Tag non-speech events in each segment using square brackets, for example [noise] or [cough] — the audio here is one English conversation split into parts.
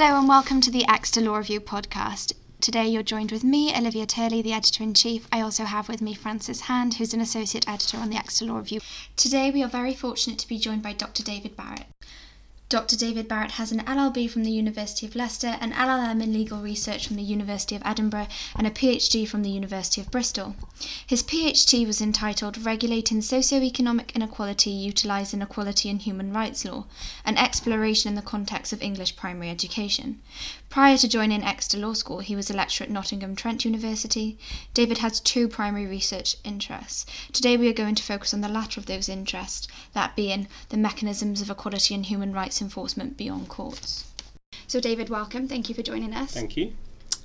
Hello and welcome to the Exeter Law Review podcast. Today you're joined with me, Olivia Turley, the editor in chief. I also have with me Frances Hand, who's an associate editor on the Exeter Law Review. Today we are very fortunate to be joined by Dr. David Barrett. Dr. David Barrett has an LLB from the University of Leicester, an LLM in legal research from the University of Edinburgh, and a PhD from the University of Bristol. His PhD was entitled Regulating Socioeconomic Inequality Utilising Inequality in Human Rights Law, an exploration in the context of English primary education. Prior to joining Exeter Law School, he was a lecturer at Nottingham Trent University. David has two primary research interests. Today we are going to focus on the latter of those interests, that being the mechanisms of equality and human rights enforcement beyond courts. So, David, welcome. Thank you for joining us. Thank you.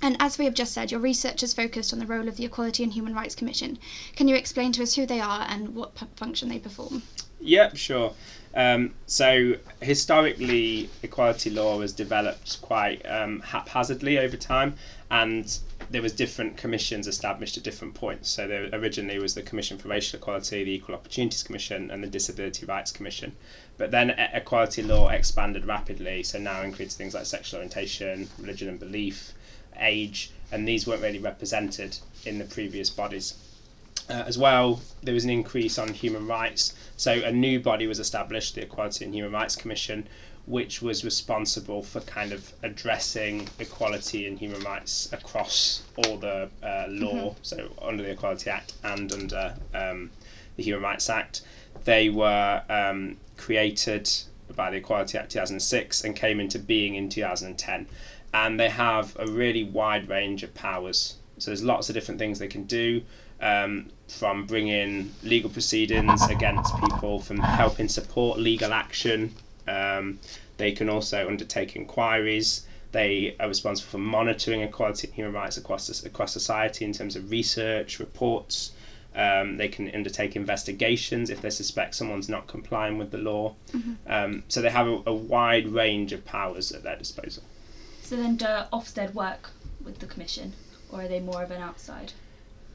And as we have just said, your research is focused on the role of the Equality and Human Rights Commission. Can you explain to us who they are and what function they perform? Yep, sure. Um, so historically, equality law was developed quite um, haphazardly over time, and there was different commissions established at different points. So there originally was the Commission for Racial Equality, the Equal Opportunities Commission, and the Disability Rights Commission. But then equality law expanded rapidly, so now includes things like sexual orientation, religion and belief, age, and these weren't really represented in the previous bodies. Uh, as well, there was an increase on human rights. So a new body was established, the Equality and Human Rights Commission, which was responsible for kind of addressing equality and human rights across all the uh, law, mm-hmm. so under the Equality Act and under um, the Human Rights Act. They were um, created by the Equality Act 2006 and came into being in 2010. And they have a really wide range of powers. So there's lots of different things they can do um, from bringing legal proceedings against people, from helping support legal action. Um, they can also undertake inquiries. They are responsible for monitoring equality and human rights across across society in terms of research, reports. Um, they can undertake investigations if they suspect someone's not complying with the law. Mm-hmm. Um, so they have a, a, wide range of powers at their disposal. So then, do Ofsted work with the commission, or are they more of an outside?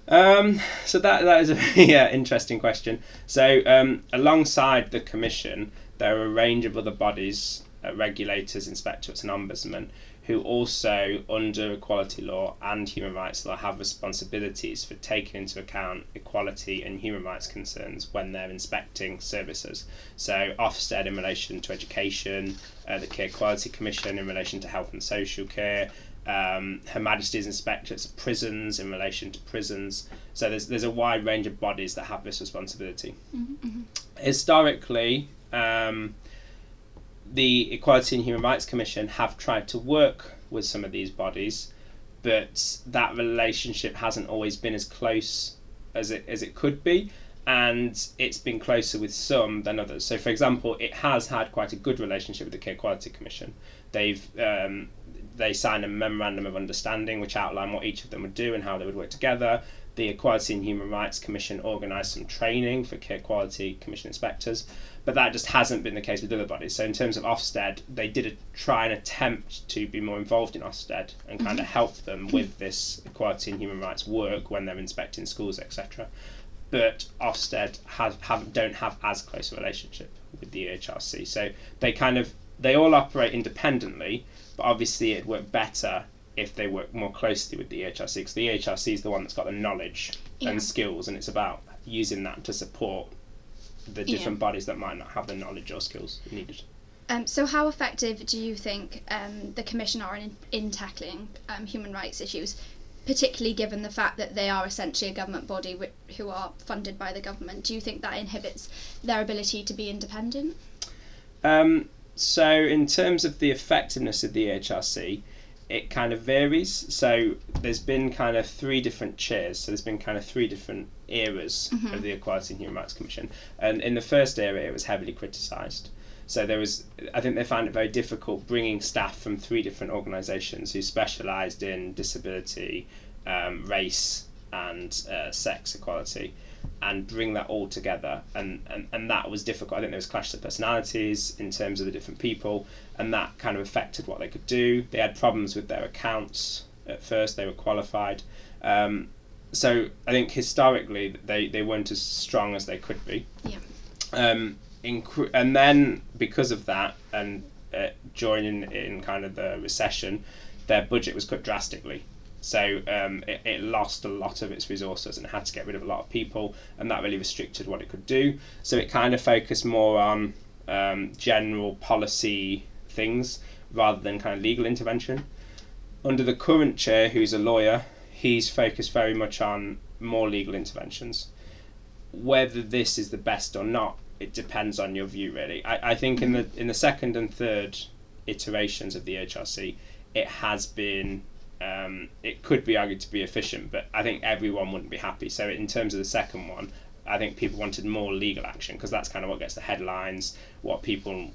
Um, so that that is a [laughs] yeah interesting question. So um, alongside the commission, there are a range of other bodies, uh, regulators, inspectorates, and ombudsmen who also, under equality law and human rights law, have responsibilities for taking into account equality and human rights concerns when they're inspecting services. So, Ofsted in relation to education, uh, the Care Quality Commission in relation to health and social care, um, Her Majesty's inspectorates of prisons in relation to prisons. So there's there's a wide range of bodies that have this responsibility. Mm-hmm. mm-hmm. Historically, um, the Equality and Human Rights Commission have tried to work with some of these bodies, but that relationship hasn't always been as close as it as it could be. And it's been closer with some than others. So, for example, it has had quite a good relationship with the Care Quality Commission. They've um, they signed a memorandum of understanding which outlined what each of them would do and how they would work together. The Equality and Human Rights Commission organised some training for Care Quality Commission inspectors, but that just hasn't been the case with other bodies. So in terms of Ofsted, they did a, try and attempt to be more involved in Ofsted and kind of mm-hmm. help them with this equality and human rights work when they're inspecting schools, etc. But Ofsted has have don't have as close a relationship with the EHRC, so they kind of they all operate independently, but obviously, it'd work better if they work more closely with the EHRC because the EHRC is the one that's got the knowledge yeah. and skills, and it's about using that to support the different yeah. bodies that might not have the knowledge or skills needed. Um, so, how effective do you think um, the Commission are in, in tackling um, human rights issues, particularly given the fact that they are essentially a government body wh- who are funded by the government? Do you think that inhibits their ability to be independent? Um, so, in terms of the effectiveness of the EHRC, it kind of varies. So, there's been kind of three different chairs. So, there's been kind of three different eras mm-hmm. of the Equality and Human Rights Commission. And in the first era, it was heavily criticised. So there was, I think they found it very difficult bringing staff from three different organisations who specialised in disability, um, race, and uh, sex equality and bring that all together. And, and and that was difficult. I think there was clashes of personalities in terms of the different people and that kind of affected what they could do. They had problems with their accounts at first. They were qualified. Um, so i think historically they, they weren't as strong as they could be. Yeah. Um, inc- and then because of that and uh, during in kind of the recession, their budget was cut drastically. So um, it, it lost a lot of its resources and had to get rid of a lot of people, and that really restricted what it could do. So it kind of focused more on um, general policy things rather than kind of legal intervention. Under the current chair, who's a lawyer, he's focused very much on more legal interventions. Whether this is the best or not, it depends on your view, really. I, I think in the in the second and third iterations of the HRC, it has been um, it could be argued to be efficient, but I think everyone wouldn't be happy. So in terms of the second one, I think people wanted more legal action because that's kind of what gets the headlines, what people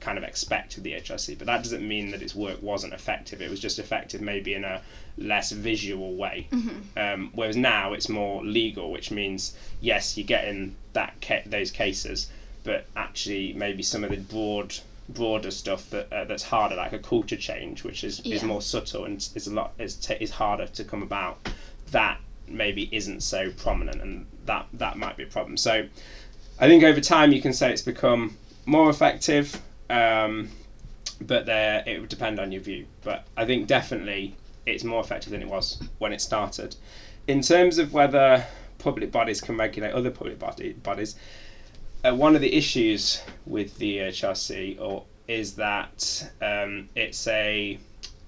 kind of expect of the HRC. But that doesn't mean that its work wasn't effective. It was just effective maybe in a less visual way. Mm-hmm. Um, whereas now it's more legal, which means yes, you get in that ca- those cases, but actually maybe some of the broad broader stuff that uh, that's harder, like a culture change, which is, is more subtle and is a lot is t- is harder to come about. That maybe isn't so prominent, and that that might be a problem. So, I think over time you can say it's become more effective, um, but there it would depend on your view. But I think definitely it's more effective than it was when it started. In terms of whether public bodies can regulate other public body, bodies, uh, one of the issues with the HRC or is that um, it's a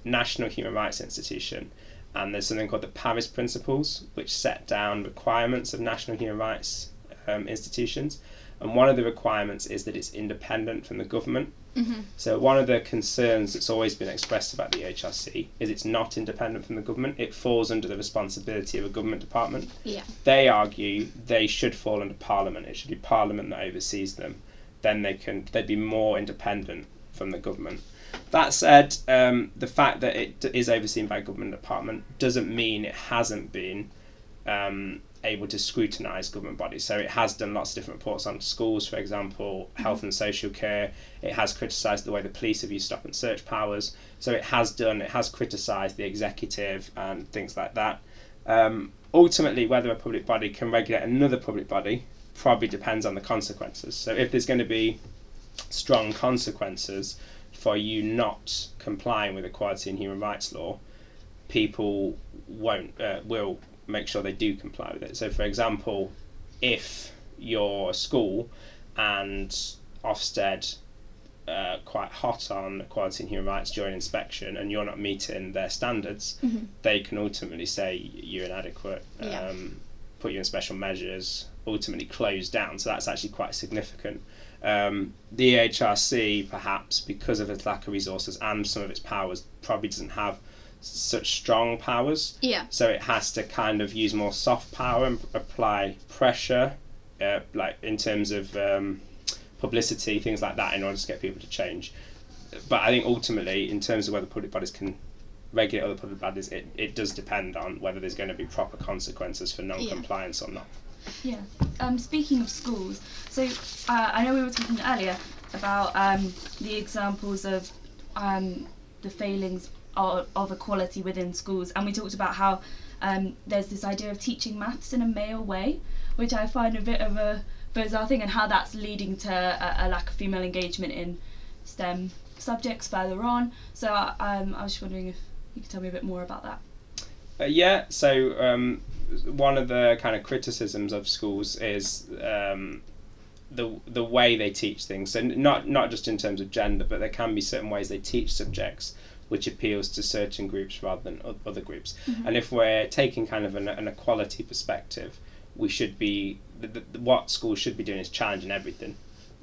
national human rights institution, and there's something called the Paris Principles, which set down requirements of national human rights um, institutions. And one of the requirements is that it's independent from the government. Mm-hmm. So one of the concerns that's always been expressed about the HRC is it's not independent from the government. It falls under the responsibility of a government department Yeah. they argue they should fall under Parliament. It should be Parliament that oversees them. Then they can they'd be more independent from the government. That said, um, the fact that it is overseen by a government department doesn't mean it hasn't been um, able to scrutinise government bodies. So it has done lots of different reports on schools, for example, health and social care. It has criticised the way the police have used stop and search powers. So it has done it has criticised the executive and things like that. Um, ultimately, whether a public body can regulate another public body probably depends on the consequences. So if there's going to be strong consequences for you not complying with equality and human rights law, people won't uh, will make sure they do comply with it. So, for example, if you're a school and Ofsted uh, quite hot on equality and human rights during inspection and you're not meeting their standards, Mhm. they can ultimately say you're inadequate, Yeah. um, put you in special measures, ultimately close down. So that's actually quite significant. Um, the HRC, perhaps because of its lack of resources and some of its powers, probably doesn't have such strong powers. Yeah. So it has to kind of use more soft power and apply pressure, uh, like in terms of um, publicity, things like that, in order to get people to change. But I think ultimately, in terms of whether public bodies can regulate other public bodies, it, it does depend on whether there's going to be proper consequences for non-compliance or not. Yeah. Um, speaking of schools, so uh, I know we were talking earlier about um, the examples of um, the failings of, of equality within schools, and we talked about how um, there's this idea of teaching maths in a male way, which I find a bit of a bizarre thing, and how that's leading to a, a lack of female engagement in STEM subjects further on. So um, I was just wondering if you could tell me a bit more about that. Uh, yeah, so um, one of the kind of criticisms of schools is um, the the way they teach things. So not not just in terms of gender, but there can be certain ways they teach subjects which appeals to certain groups rather than other groups. And if we're taking kind of an, an equality perspective, we should be the, the, what schools should be doing is challenging everything.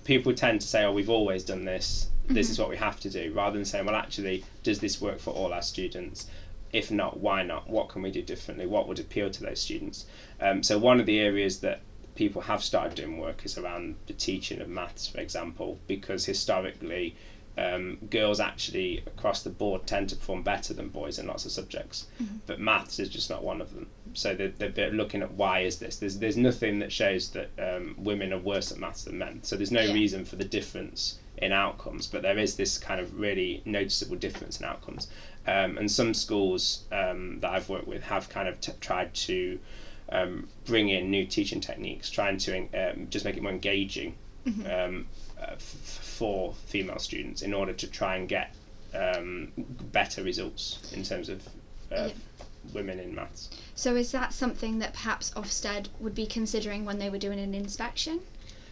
People tend to say, "Oh, we've always done this. This is what we have to do," rather than saying, "Well, actually, does this work for all our students?" if not, why not? What can we do differently? What would appeal to those students? Um, so one of the areas that people have started doing work is around the teaching of maths, for example, because historically, um, girls actually across the board tend to perform better than boys in lots of subjects, but maths is just not one of them. So they're, they're, they're looking at why is this? There's there's nothing that shows that um, women are worse at maths than men. So there's no Yeah. reason for the difference in outcomes, but there is this kind of really noticeable difference in outcomes. Um, and some schools um, that I've worked with have kind of t- tried to um, bring in new teaching techniques, trying to um, just make it more engaging um, uh, f- for female students in order to try and get um, better results in terms of uh, Yeah. women in maths. So is that something that perhaps Ofsted would be considering when they were doing an inspection?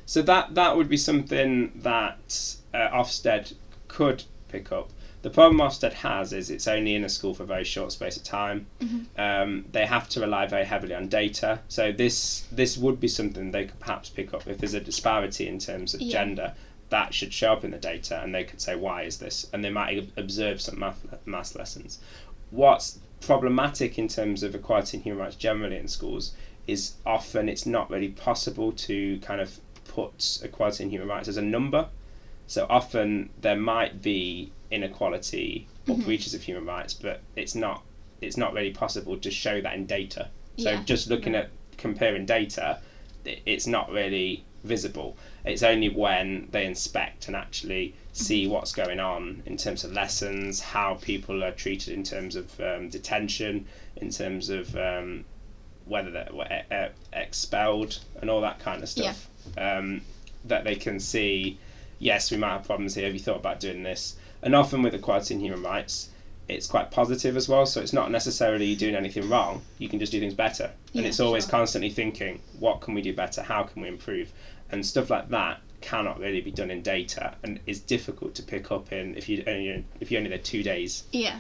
So that that would be something that uh, Ofsted could pick up. The problem Ofsted has is it's only in a school for a very short space of time. Um, they have to rely very heavily on data. So this this would be something they could perhaps pick up if there's a disparity in terms of Yeah. gender. That should show up in the data, and they could say why is this, and they might observe some math maths lessons. What's problematic in terms of equality and human rights generally in schools is often it's not really possible to kind of put equality and human rights as a number. So often there might be inequality or breaches of human rights, but it's not it's not really possible to show that in data. So Yeah. just looking at comparing data, it's not really visible. It's only when they inspect and actually see what's going on in terms of lessons, how people are treated in terms of um, detention, in terms of um, whether they're uh, expelled and all that kind of stuff, um, that they can see, yes, we might have problems here. Have you thought about doing this? And often with equality and human rights, it's quite positive as well. So it's not necessarily you doing anything wrong. You can just do things better. and it's always sure. constantly thinking, what can we do better? How can we improve? And stuff like that cannot really be done in data and is difficult to pick up in if you only if you're only there two days. Yeah.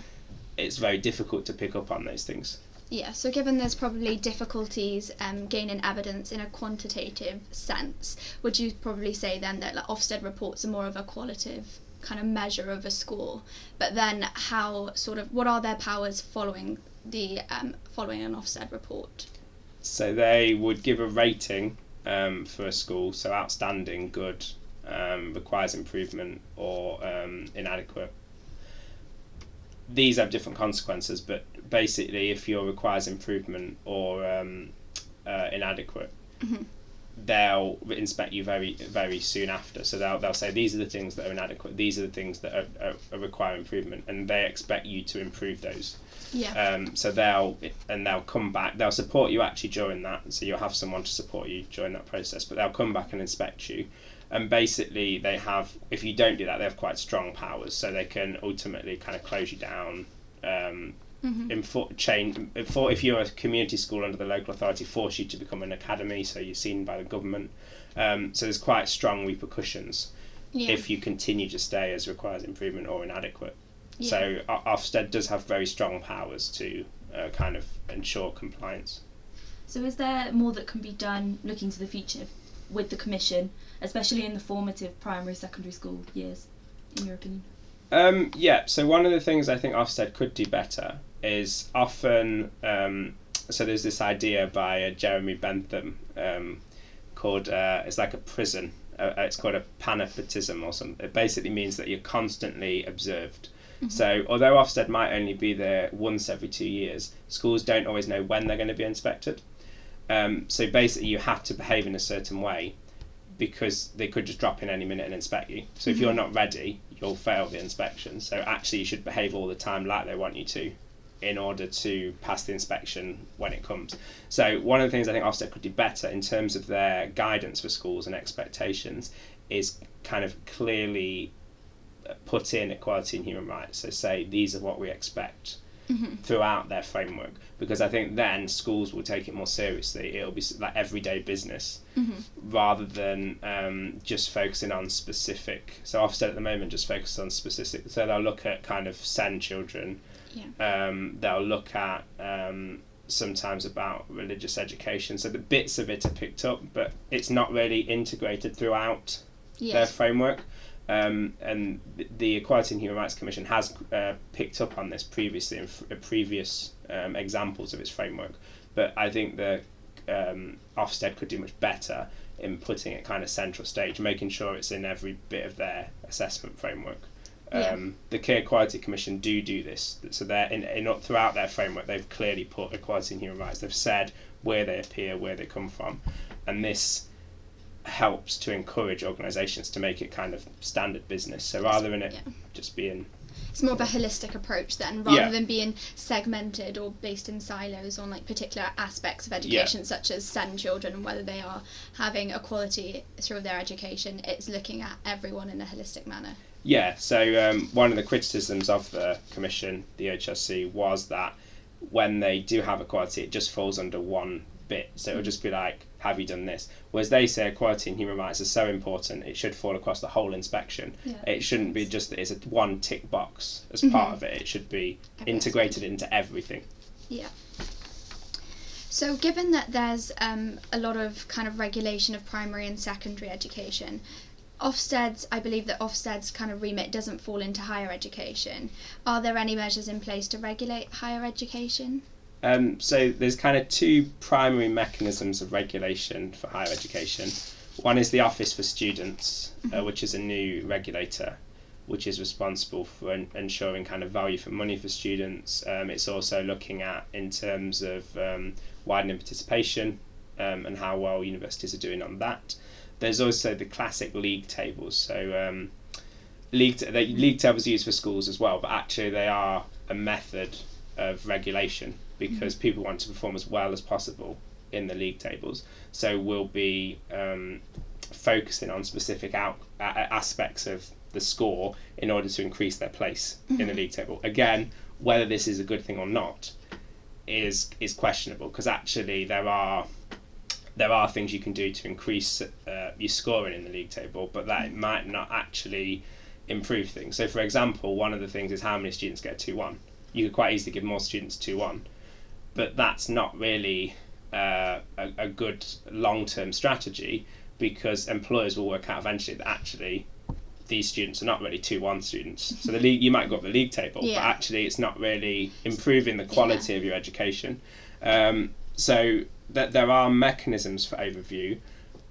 It's very difficult to pick up on those things. Yeah, so given there's probably difficulties um, gaining evidence in a quantitative sense, would you probably say then that like, Ofsted reports are more of a qualitative kind of measure of a score? But then how sort of what are their powers following the um, following an Ofsted report? So they would give a rating um, for a school. So outstanding, good, um, requires improvement, or um, inadequate. These have different consequences, but basically, if your requires improvement or um, uh, inadequate, they'll inspect you very very soon after. So they'll they'll say these are the things that are inadequate. These are the things that are, are, are require improvement, and they expect you to improve those. Yeah. Um, so they'll and they'll come back. They'll support you actually during that. So you'll have someone to support you during that process. But they'll come back and inspect you. And basically, they have. If you don't do that, they have quite strong powers. So they can ultimately kind of close you down. Um, enfor- change for if you're a community school under the local authority, force you to become an academy. So you're seen by the government. Um, so there's quite strong repercussions yeah. if you continue to stay as requires improvement or inadequate. Yeah. So Ofsted does have very strong powers to uh, kind of ensure compliance. So, is there more that can be done looking to the future with the Commission, especially in the formative primary, secondary school years, in your opinion? Um, yeah, so one of the things I think Ofsted could do better is often, um, so there's this idea by uh, Jeremy Bentham um, called, uh, it's like a prison. Uh, it's called a panopticism or something. It basically means that you're constantly observed. So although Ofsted might only be there once every two years, schools don't always know when they're going to be inspected. Um, so basically, you have to behave in a certain way because they could just drop in any minute and inspect you. So if you're not ready, you'll fail the inspection. So actually, you should behave all the time like they want you to, in order to pass the inspection when it comes. So one of the things I think Ofsted could do better in terms of their guidance for schools and expectations is kind of clearly put in equality and human rights. So say these are what we expect throughout their framework because I think then schools will take it more seriously. It'll be like everyday business rather than um, just focusing on specific. So Ofsted at the moment just focuses on specific. So they'll look at kind of SEND children. Yeah. Um, they'll look at um, sometimes about religious education. So the bits of it are picked up, but it's not really integrated throughout their framework. Um, and the Equality and Human Rights Commission has uh, picked up on this previously in f- previous um, examples of its framework. But I think the um, Ofsted could do much better in putting it kind of central stage, making sure it's in every bit of their assessment framework. Yeah. Um, the Care Quality Commission do do this, so they're in, in throughout their framework they've clearly put equality and human rights. They've said where they appear, where they come from, and this helps to encourage organisations to make it kind of standard business. So rather than it yeah. just being It's more of a holistic approach then, rather Yeah. than being segmented or based in silos on like particular aspects of education, such as SEND children and whether they are having equality through their education. It's looking at everyone in a holistic manner. Yeah, so um, one of the criticisms of the commission, the HSC, was that when they do have equality, it just falls under one bit. So it'll just be like, have you done this? Whereas they say equality and human rights are so important, it should fall across the whole inspection. Yeah. It shouldn't be just that it's a one tick box as part of it. It should be integrated into everything. Yeah. So, given that there's um, a lot of kind of regulation of primary and secondary education, Ofsted's, I believe that Ofsted's kind of remit doesn't fall into higher education. Are there any measures in place to regulate higher education? Um, so there's kind of two primary mechanisms of regulation for higher education. One is the Office for Students, uh, which is a new regulator, which is responsible for en- ensuring kind of value for money for students. Um, it's also looking at in terms of um, widening participation um, and how well universities are doing on that. There's also the classic league tables. So um, league t- they, league tables are used for schools as well, but actually they are a method of regulation because people want to perform as well as possible in the league tables. So we'll be um, focusing on specific out a- aspects of the score in order to increase their place in the league table. Again, whether this is a good thing or not is is questionable because actually there are there are things you can do to increase uh, your scoring in the league table, but that might not actually improve things. So, for example, one of the things is how many students get two one. You could quite easily give more students two one, but that's not really uh, a, a good long term strategy because employers will work out eventually that actually these students are not really two one students. So the league you might go up the league table, but actually it's not really improving the quality of your education. Um, so that there are mechanisms for overview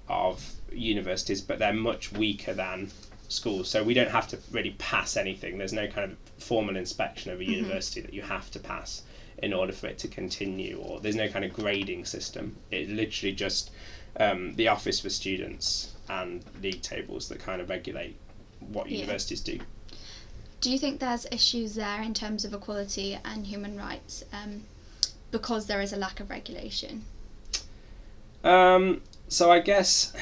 of universities, but they're much weaker than schools. So we don't have to really pass anything. There's no kind of formal inspection of a university that you have to pass in order for it to continue, or there's no kind of grading system. It's literally just um, the Office for Students and league tables that kind of regulate what Yeah. universities do. Do you think there's issues there in terms of equality and human rights um, because there is a lack of regulation? Um, so I guess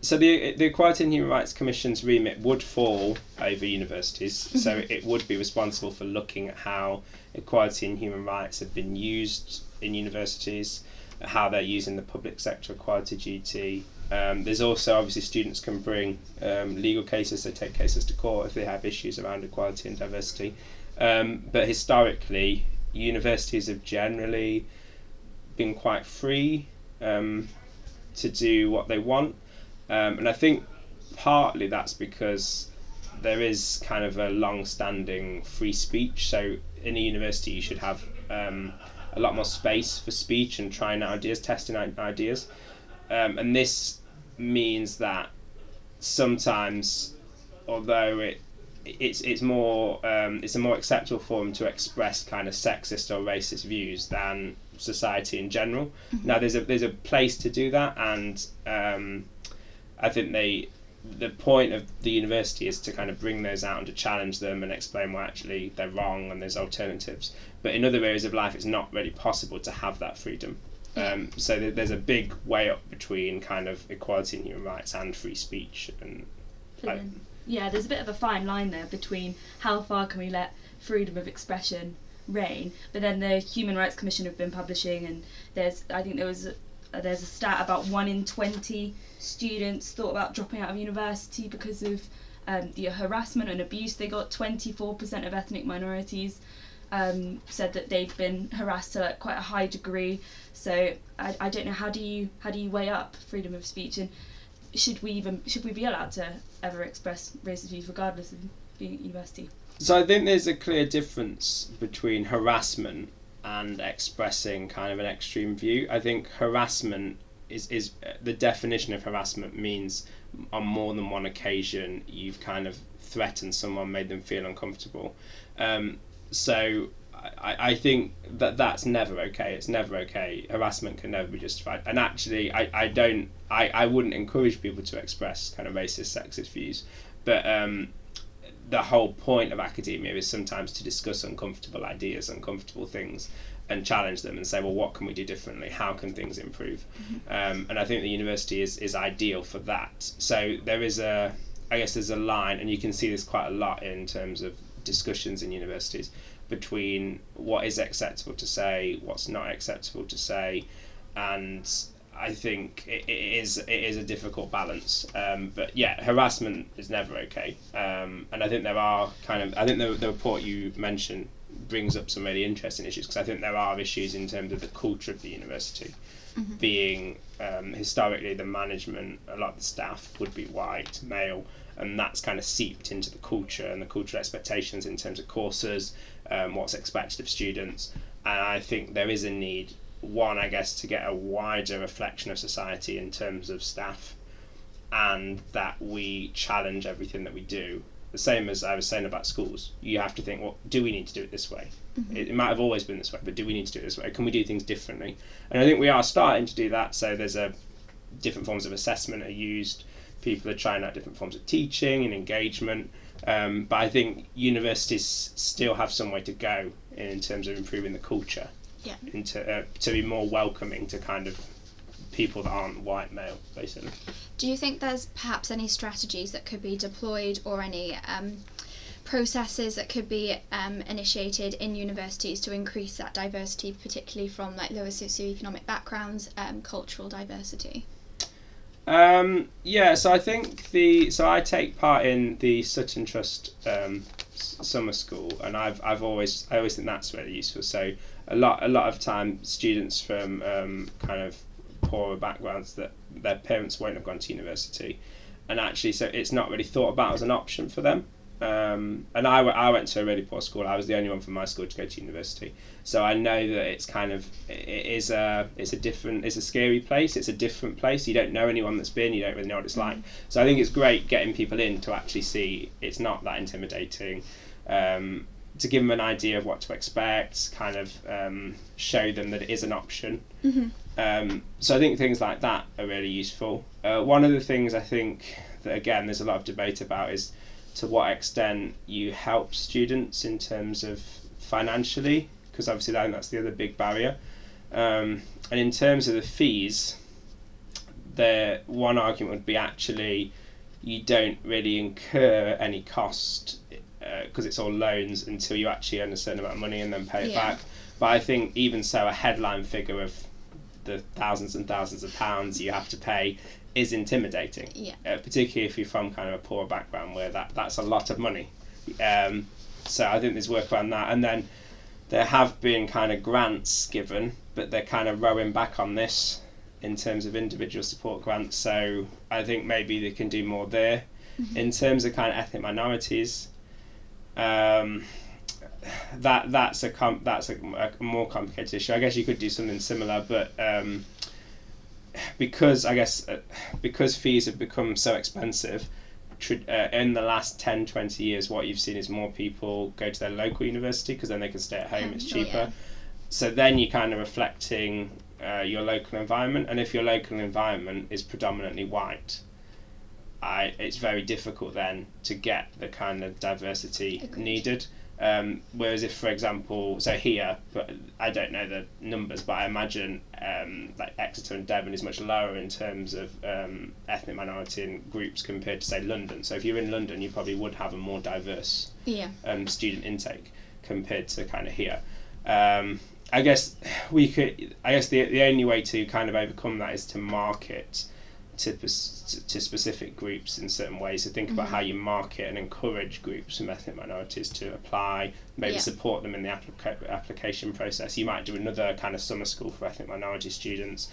so the the Equality and Human Rights Commission's remit would fall over universities. So it would be responsible for looking at how equality and human rights have been used in universities, how they're using the public sector equality duty. Um, there's also obviously students can bring um, legal cases. They take cases to court if they have issues around equality and diversity. Um, but historically, universities have generally been quite free um, to do what they want. Um, and I think partly that's because there is kind of a long standing free speech. So in a university, you should have um, a lot more space for speech and trying out ideas, testing out ideas. Um, and this means that sometimes, although it it's it's more um, it's a more acceptable form to express kind of sexist or racist views than society in general. Now there's a there's a place to do that, and um, I think they the point of the university is to kind of bring those out and to challenge them and explain why actually they're wrong and there's alternatives. But in other areas of life, it's not really possible to have that freedom. Um, so there- there's a big weigh up between kind of equality and human rights and free speech and then, yeah, there's a bit of a fine line there between how far can we let freedom of expression reign, but then the Human Rights Commission have been publishing, and there's I think there was a, uh, there's a stat about one in twenty students thought about dropping out of university because of um, the harassment and abuse they got. Twenty four percent of ethnic minorities um, said that they've been harassed to like, quite a high degree. So I, I don't know how do you how do you weigh up freedom of speech and should we even should we be allowed to ever express racist views regardless of being at university? So I think there's a clear difference between harassment and expressing kind of an extreme view. I think harassment is is the definition of harassment means on more than one occasion you've kind of threatened someone, made them feel uncomfortable. Um, so I, I think that that's never okay. It's never okay. Harassment can never be justified. And actually, I, I don't I, I wouldn't encourage people to express kind of racist, sexist views. But um, the whole point of academia is sometimes to discuss uncomfortable ideas, uncomfortable things, and challenge them and say, well, what can we do differently? How can things improve? Mm-hmm. Um, and I think the university is, is ideal for that. So there is a, I guess there's a line, and you can see this quite a lot in terms of discussions in universities between what is acceptable to say, what's not acceptable to say, and I think it, it is it is a difficult balance. Um, but yeah, harassment is never okay. Um, and I think there are kind of I think the, the report you mentioned brings up some really interesting issues because I think there are issues in terms of the culture of the university. Mm-hmm. Being um, historically the management, a lot of the staff would be white, male, and that's kind of seeped into the culture and the cultural expectations in terms of courses, um, what's expected of students. And I think there is a need one, I guess, to get a wider reflection of society in terms of staff, and that we challenge everything that we do. The same as I was saying about schools, you have to think, well, do we need to do it this way? Mm-hmm. It, it, might have always been this way, but do we need to do it this way? Can we do things differently? And I think we are starting to do that. So there's a different forms of assessment are used. People are trying out different forms of teaching and engagement. Um, but I think universities still have some way to go in terms of improving the culture yeah. into uh, to be more welcoming to kind of people that aren't white male, basically. Do you think there's perhaps any strategies that could be deployed or any um, processes that could be um, initiated in universities to increase that diversity, particularly from like lower socioeconomic backgrounds, um, cultural diversity? Um, yeah, so I think the so I take part in the Sutton Trust um, summer school, and I've I've always I always think that's really useful. So a lot a lot of time students from um, kind of poorer backgrounds that their parents won't have gone to university, and actually so it's not really thought about as an option for them. Um, and I, I went to a really poor school. I was the only one from my school to go to university, so I know that it's kind of it is a it's a different it's a scary place. It's a different place. You don't know anyone that's been. You don't really know what it's like. So I think it's great getting people in to actually see it's not that intimidating. Um, to give them an idea of what to expect, kind of um, show them that it is an option. Mm-hmm. Um, so I think things like that are really useful. Uh, one of the things I think that again there's a lot of debate about is to what extent you help students in terms of financially, because obviously that's the other big barrier. Um, and in terms of the fees, the one argument would be actually you don't really incur any cost because uh, it's all loans until you actually earn a certain amount of money and then pay it yeah. back. But I think even so, a headline figure of the thousands and thousands of pounds you have to pay is intimidating. Yeah. Uh, particularly if you're from kind of a poor background where that that's a lot of money. Um, so I think there's work around that, and then there have been kind of grants given, but they're kind of rowing back on this in terms of individual support grants. So I think maybe they can do more there. Mm-hmm. In terms of kind of ethnic minorities, um, that that's a com- that's a, a, more complicated issue. I guess you could do something similar, but um, because I guess uh, because fees have become so expensive. Uh, in the last 10 20 years what you've seen is more people go to their local university because then they can stay at home it's cheaper oh, yeah. so then you're kind of reflecting uh, your local environment and if your local environment is predominantly white I, it's very difficult then to get the kind of diversity Agreed. needed. Um, whereas if, for example, so here, but I don't know the numbers, but I imagine um, like Exeter and Devon is much lower in terms of um, ethnic minority and groups compared to say London. So if you're in London, you probably would have a more diverse yeah. um, student intake compared to kind of here. Um, I guess we could. I guess the the only way to kind of overcome that is to market to, to specific groups in certain ways. So think mm-hmm. about how you market and encourage groups from ethnic minorities to apply, maybe yeah. support them in the applica- application process. You might do another kind of summer school for ethnic minority students.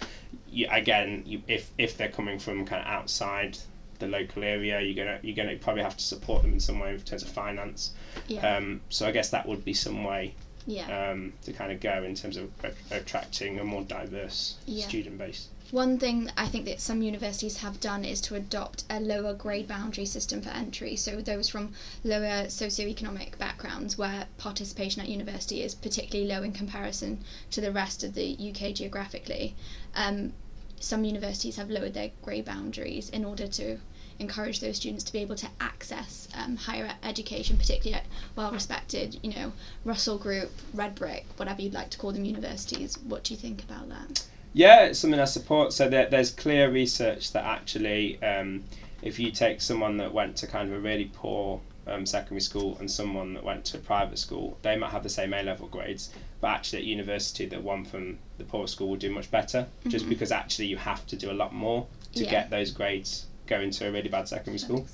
You, again, you, if if they're coming from kind of outside the local area, you're gonna you're gonna probably have to support them in some way in terms of finance. Yeah. Um, so I guess that would be some way yeah. um, to kind of go in terms of attracting a more diverse yeah. student base. One thing I think that some universities have done is to adopt a lower grade boundary system for entry. So those from lower socioeconomic backgrounds where participation at university is particularly low in comparison to the rest of the UK geographically, um, some universities have lowered their grade boundaries in order to encourage those students to be able to access um, higher education, particularly at well respected, you know, Russell Group, Red Brick, whatever you'd like to call them, universities. What do you think about that? Yeah, it's something I support. So there, there's clear research that actually, um, if you take someone that went to kind of a really poor um, secondary school and someone that went to a private school, they might have the same A level grades, but actually at university, the one from the poor school will do much better, mm-hmm. just because actually you have to do a lot more to yeah. get those grades going to a really bad secondary school.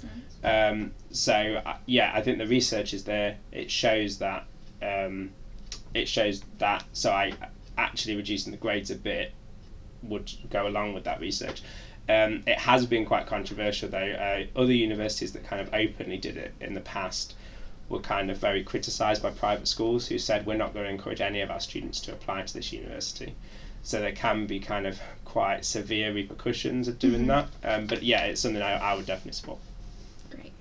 Um, so uh, yeah, I think the research is there. It shows that um, it shows that. So I actually reducing the grades a bit would go along with that research. Um, it has been quite controversial though. Uh, other universities that kind of openly did it in the past were kind of very criticised by private schools who said we're not going to encourage any of our students to apply to this university. So there can be kind of quite severe repercussions of doing mm-hmm. that. Um, but yeah, it's something I, I would definitely support. Great.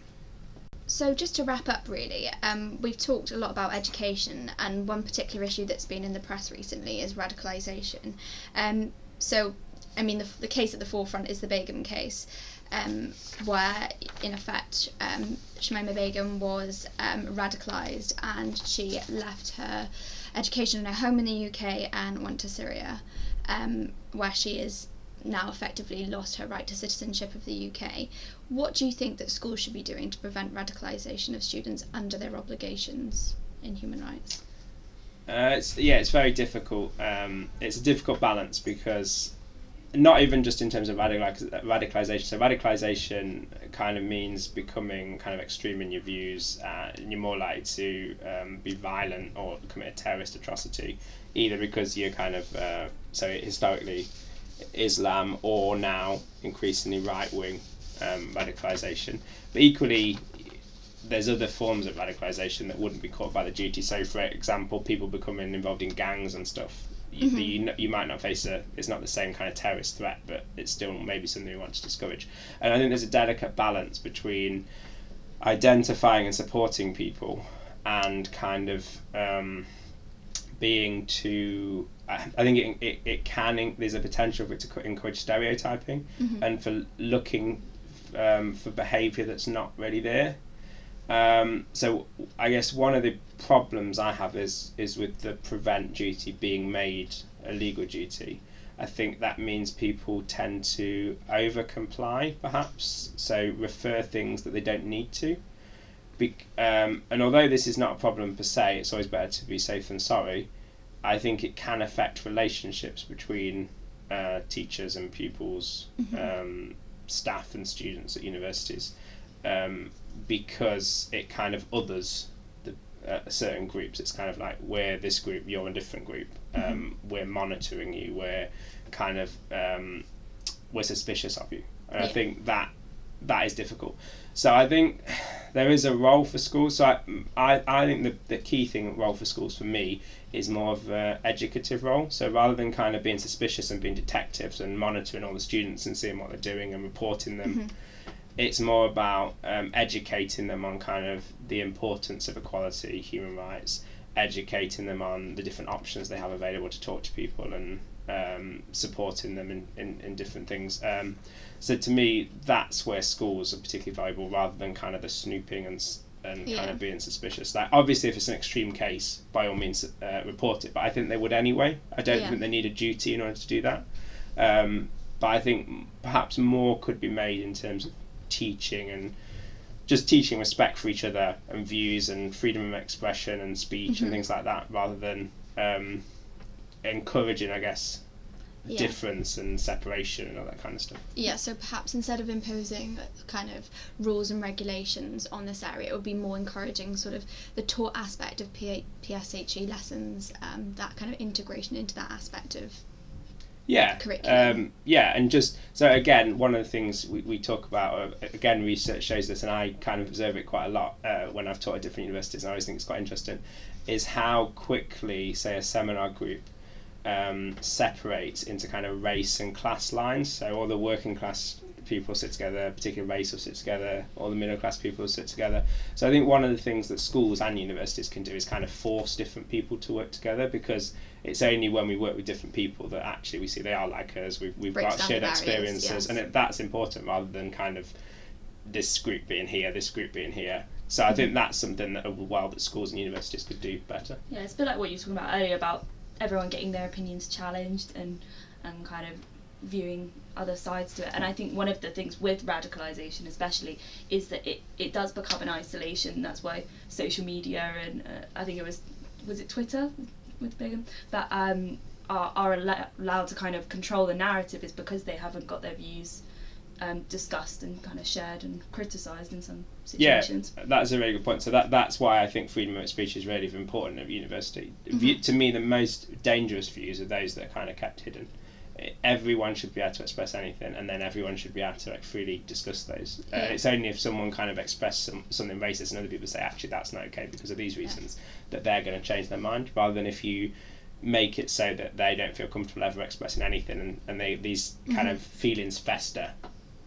So just to wrap up, really, um, we've talked a lot about education, and one particular issue that's been in the press recently is radicalisation. Um, so I mean, the, the case at the forefront is the Begum case, um, where in effect um, Shamima Begum was um, radicalised and she left her education in her home in the UK and went to Syria, um, where she is now effectively lost her right to citizenship of the UK. What do you think that schools should be doing to prevent radicalisation of students under their obligations in human rights? Uh, it's, yeah, it's very difficult. Um, it's a difficult balance because not even just in terms of radicalization. So radicalization kind of means becoming kind of extreme in your views, uh, and you're more likely to um, be violent or commit a terrorist atrocity, either because you're kind of uh, so historically Islam or now increasingly right wing um, radicalization. But equally, there's other forms of radicalization that wouldn't be caught by the duty. So, for example, people becoming involved in gangs and stuff you, mm-hmm. you, you might not face a it's not the same kind of terrorist threat but it's still maybe something we want to discourage and i think there's a delicate balance between identifying and supporting people and kind of um, being too I think it, it, it can there's a potential for it to encourage stereotyping mm-hmm. and for looking um, for behaviour that's not really there um, so I guess one of the problems I have is is with the prevent duty being made a legal duty. I think that means people tend to over comply, perhaps, so refer things that they don't need to. Be- um, and although this is not a problem per se, it's always better to be safe than sorry. I think it can affect relationships between uh, teachers and pupils, mm-hmm. um, staff and students at universities um, because it kind of others the uh, certain groups. It's kind of like we're this group, you're a different group. Um, mm-hmm. We're monitoring you. We're kind of um, we're suspicious of you, and yeah. I think that that is difficult. So I think there is a role for schools. So I, I, I think the, the key thing role for schools for me is more of an educative role. So rather than kind of being suspicious and being detectives and monitoring all the students and seeing what they're doing and reporting them. Mm-hmm it's more about um, educating them on kind of the importance of equality, human rights, educating them on the different options they have available to talk to people and um, supporting them in, in, in different things. Um, so to me, that's where schools are particularly valuable rather than kind of the snooping and and yeah. kind of being suspicious. Like obviously, if it's an extreme case, by all means uh, report it. But I think they would anyway. I don't yeah. think they need a duty in order to do that. Um, but I think perhaps more could be made in terms of teaching and just teaching respect for each other and views and freedom of expression and speech mm-hmm. and things like that rather than um, encouraging, I guess, yeah. difference and separation and all that kind of stuff. Yeah, so perhaps instead of imposing kind of rules and regulations on this area, it would be more encouraging sort of the taught aspect of P- PSHE lessons, um, that kind of integration into that aspect of yeah um, yeah and just so again one of the things we, we talk about uh, again research shows this and i kind of observe it quite a lot uh, when i've taught at different universities and i always think it's quite interesting is how quickly say a seminar group um, separates into kind of race and class lines. So all the working class people sit together, a particular race will sit together, all the middle class people will sit together. So I think one of the things that schools and universities can do is kind of force different people to work together because it's only when we work with different people that actually we see they are like us. We've, we've got shared experiences, yes. and it, that's important rather than kind of this group being here, this group being here. So I think that's something that while that schools and universities could do better. Yeah, it's a bit like what you were talking about earlier about everyone getting their opinions challenged and and kind of viewing other sides to it. And I think one of the things with radicalization, especially, is that it, it does become an isolation. That's why social media and uh, I think it was was it Twitter with Begum that um, are are allowed to kind of control the narrative is because they haven't got their views um, discussed and kind of shared and criticised in some situations. Yeah, that's a really good point. So that that's why I think freedom of speech is really important at university. View, to me, the most dangerous views are those that are kind of kept hidden. Everyone should be able to express anything, and then everyone should be able to like freely discuss those. Uh, Yeah. it's only if someone kind of expresses some, something racist and other people say actually that's not okay because of these reasons that they're going to change their mind, rather than if you make it so that they don't feel comfortable ever expressing anything, and, and they these kind of feelings fester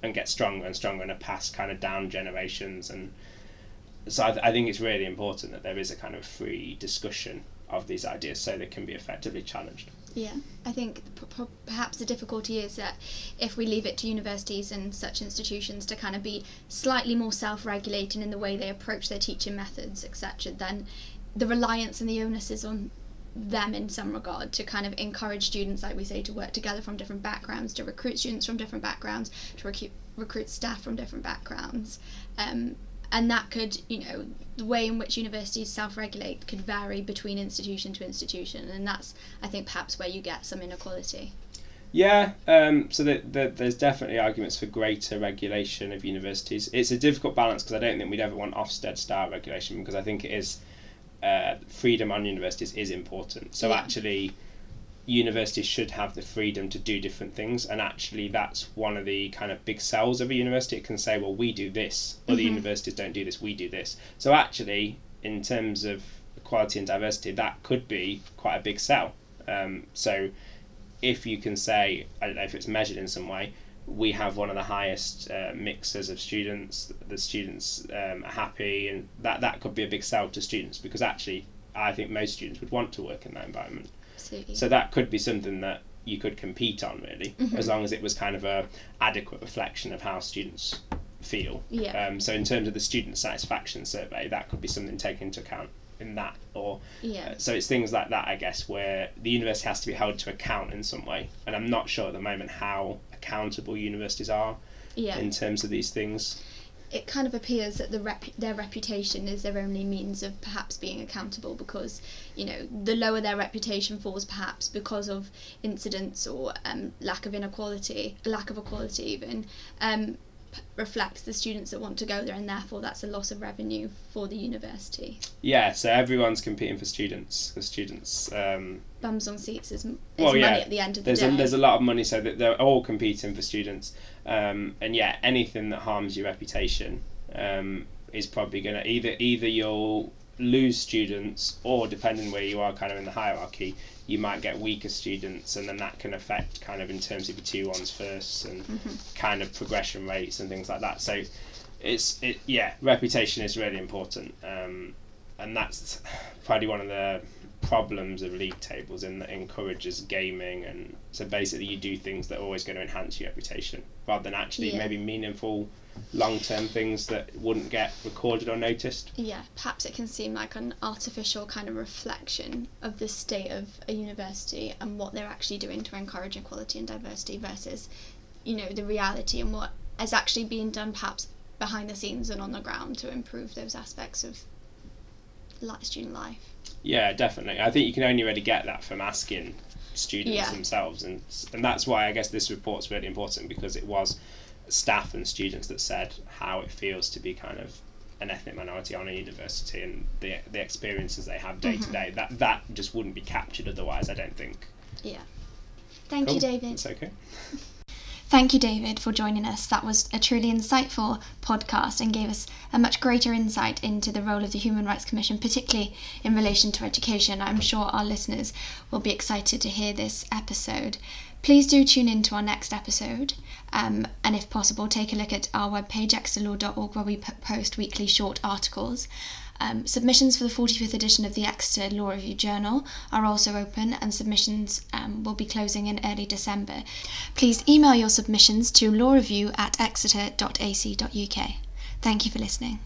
and get stronger and stronger and are passed kind of down generations and so I, th- I think it's really important that there is a kind of free discussion of these ideas so they can be effectively challenged. Yeah, I think perhaps the difficulty is that if we leave it to universities and such institutions to kind of be slightly more self regulating in the way they approach their teaching methods, etc., then the reliance and the onus is on them in some regard to kind of encourage students, like we say, to work together from different backgrounds, to recruit students from different backgrounds, to recruit, recruit staff from different backgrounds. Um, and that could, you know, the way in which universities self-regulate could vary between institution to institution, and that's, I think, perhaps where you get some inequality. Yeah, um, so that that there's definitely arguments for greater regulation of universities. It's a difficult balance because I don't think we'd ever want Ofsted style regulation because I think it is uh, freedom on universities is important. So Yeah. actually, universities should have the freedom to do different things, and actually that's one of the kind of big sells of a university. It can say, well, we do this, other Mhm. universities don't do this, we do this. So actually, in terms of equality and diversity, that could be quite a big sell. Um, so if you can say, I don't know if it's measured in some way, we have one of the highest uh, mixes of students. The students um, are happy, and that that could be a big sell to students because actually, I think most students would want to work in that environment. Absolutely. So that could be something that you could compete on really, Mhm. as long as it was kind of a adequate reflection of how students feel. Yeah. Um, so in terms of the student satisfaction survey, that could be something taken into account in that, or yeah. uh, so it's things like that, I guess, where the university has to be held to account in some way, and I'm not sure at the moment how accountable universities are yeah. in terms of these things. It kind of appears that the rep- their reputation is their only means of perhaps being accountable because you know the lower their reputation falls perhaps because of incidents or um, lack of inequality lack of equality even um, reflects the students that want to go there and therefore that's a loss of revenue for the university Yeah, so everyone's competing for students. The students, um, bums on seats is, is Well, money yeah, at the end of the there's day a, there's a lot of money, so that they're all competing for students. Um, and yeah, anything that harms your reputation um, is probably going to either either you'll lose students, or depending where you are, kind of in the hierarchy, you might get weaker students, and then that can affect kind of in terms of your two ones first and Mhm. kind of progression rates and things like that. So it's it yeah, reputation is really important, um, and that's probably one of the problems of league tables in that encourages gaming and so basically you do things that are always going to enhance your reputation rather than actually Yeah. maybe meaningful long-term things that wouldn't get recorded or noticed yeah, perhaps it can seem like an artificial kind of reflection of the state of a university and what they're actually doing to encourage equality and diversity versus, you know, the reality and what is actually being done perhaps behind the scenes and on the ground to improve those aspects of student life. yeah definitely i think you can only really get that from asking students Yeah. themselves and and that's why i guess this report's really important because it was staff and students that said how it feels to be kind of an ethnic minority on a university and the the experiences they have day to Mhm. day that that just wouldn't be captured otherwise i don't think Yeah. Thank you, David. it's okay [laughs] Thank you, David, for joining us. That was a truly insightful podcast and gave us a much greater insight into the role of the Human Rights Commission, particularly in relation to education. I'm sure our listeners will be excited to hear this episode. Please do tune in to our next episode, um, and if possible, take a look at our webpage, exeterlaw.org, where we post weekly short articles. Um, submissions for the 45th edition of the Exeter Law Review Journal are also open, and submissions um, will be closing in early December. Please email your submissions to lawreview at exeter.ac.uk. Thank you for listening.